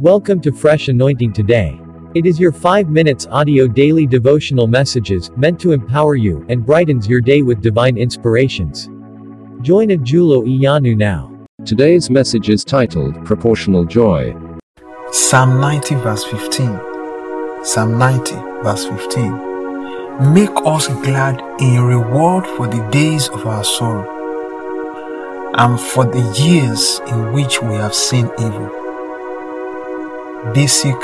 Welcome to Fresh Anointing Today. It is your 5 minutes audio daily devotional messages meant to empower you and brightens your day with divine inspirations. Join Ajulo Iyanu now. Today's message is titled Proportional Joy. Psalm 90, verse 15. Psalm 90, verse 15. Make us glad in reward for the days of our sorrow and for the years in which we have seen evil. Basic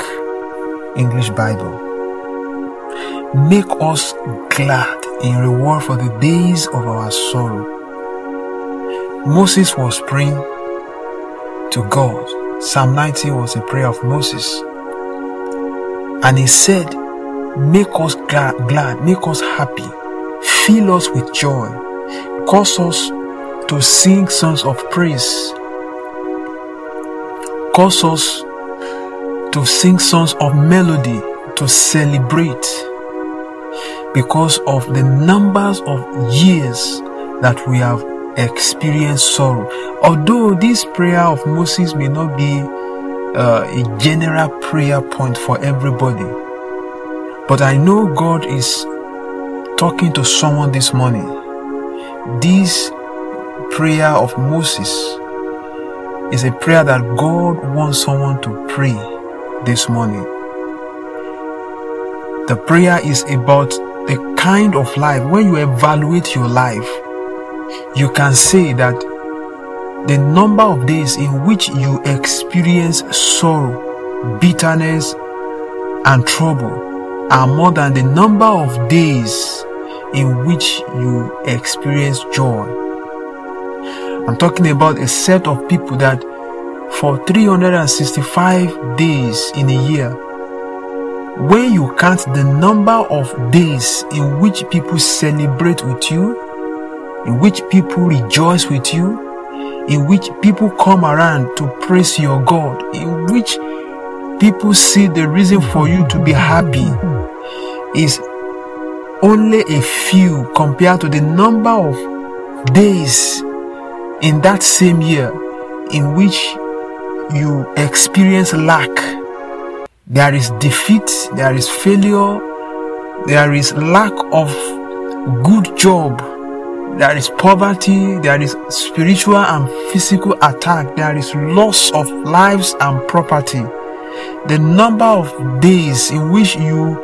English Bible. Make us glad in reward for the days of our sorrow. Moses was praying to God. Psalm 90 was a prayer of Moses. And he said, Make us glad, make us happy, fill us with joy, cause us to sing songs of praise, cause us to sing songs of melody, to celebrate because of the numbers of years that we have experienced sorrow. Although this prayer of Moses may not be uh, a general prayer point for everybody, but I know God is talking to someone this morning. This prayer of Moses is a prayer that God wants someone to pray this morning. The prayer is about the kind of life. When you evaluate your life, you can say that the number of days in which you experience sorrow, bitterness, and trouble are more than the number of days in which you experience joy. I'm talking about a set of people that for 365 days in a year, when you count the number of days in which people celebrate with you, in which people rejoice with you, in which people come around to praise your God, in which people see the reason for you to be happy, is only a few compared to the number of days in that same year in which you experience lack. There is defeat, there is failure, there is lack of good job, there is poverty, there is spiritual and physical attack, there is loss of lives and property. The number of days in which you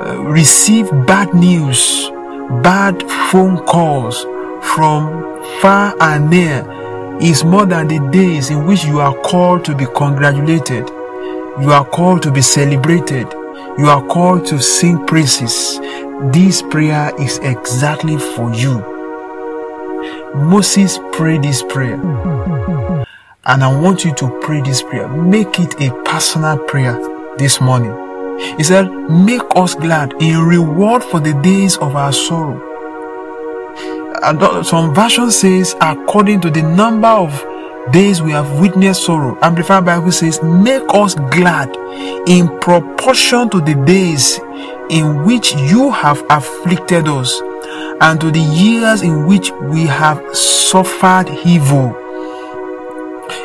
uh, receive bad news, bad phone calls from far and near is more than the days in which you are called to be congratulated, you are called to be celebrated, you are called to sing praises. This prayer is exactly for you. Moses prayed this prayer. And I want you to pray this prayer. Make it a personal prayer this morning. He said, Make us glad in reward for the days of our sorrow some version says according to the number of days we have witnessed sorrow. Amplified Bible says, make us glad in proportion to the days in which you have afflicted us and to the years in which we have suffered evil.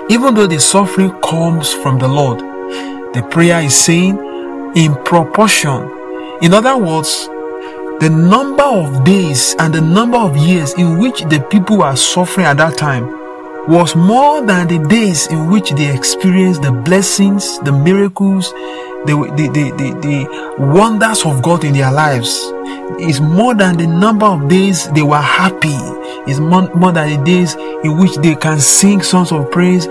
Even though the suffering comes from the Lord, the prayer is saying in proportion. In other words, the number of days and the number of years in which the people were suffering at that time was more than the days in which they experienced the blessings, the miracles, the, the, the, the, wonders of God in their lives. It's more than the number of days they were happy. It's more, more than the days in which they can sing songs of praise,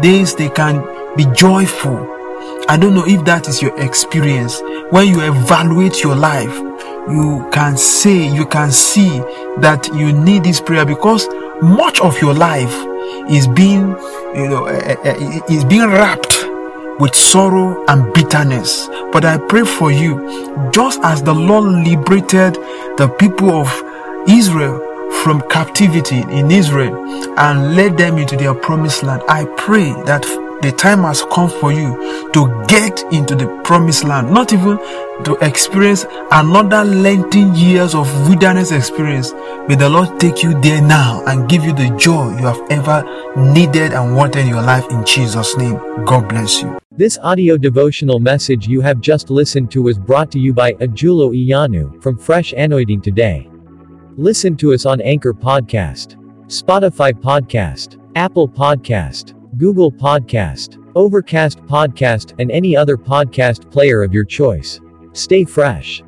days they can be joyful. I don't know if that is your experience. When you evaluate your life, you can say, you can see that you need this prayer because much of your life is being, you know, uh, is being wrapped with sorrow and bitterness. But I pray for you, just as the Lord liberated the people of Israel from captivity in Israel and led them into their promised land, I pray that the time has come for you to get into the promised land, not even to experience another lengthy years of wilderness experience. May the Lord take you there now and give you the joy you have ever needed and wanted in your life in Jesus' name. God bless you. This audio devotional message you have just listened to was brought to you by Ajulo Iyanu from Fresh Anointing Today. Listen to us on Anchor Podcast, Spotify Podcast, Apple Podcast, Google Podcast, Overcast Podcast, and any other podcast player of your choice. Stay fresh.